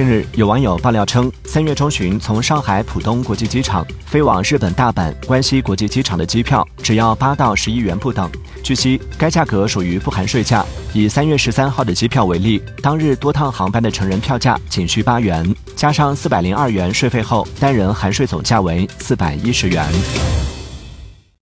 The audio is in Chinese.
近日有网友爆料称三月中旬从上海浦东国际机场飞往日本大阪关西国际机场的机票只要八到十一元不等。据悉该价格属于不含税价以三月十三号的机票为例当日多趟航班的成人票价仅需八元加上四百零二元税费后单人含税总价为四百一十元。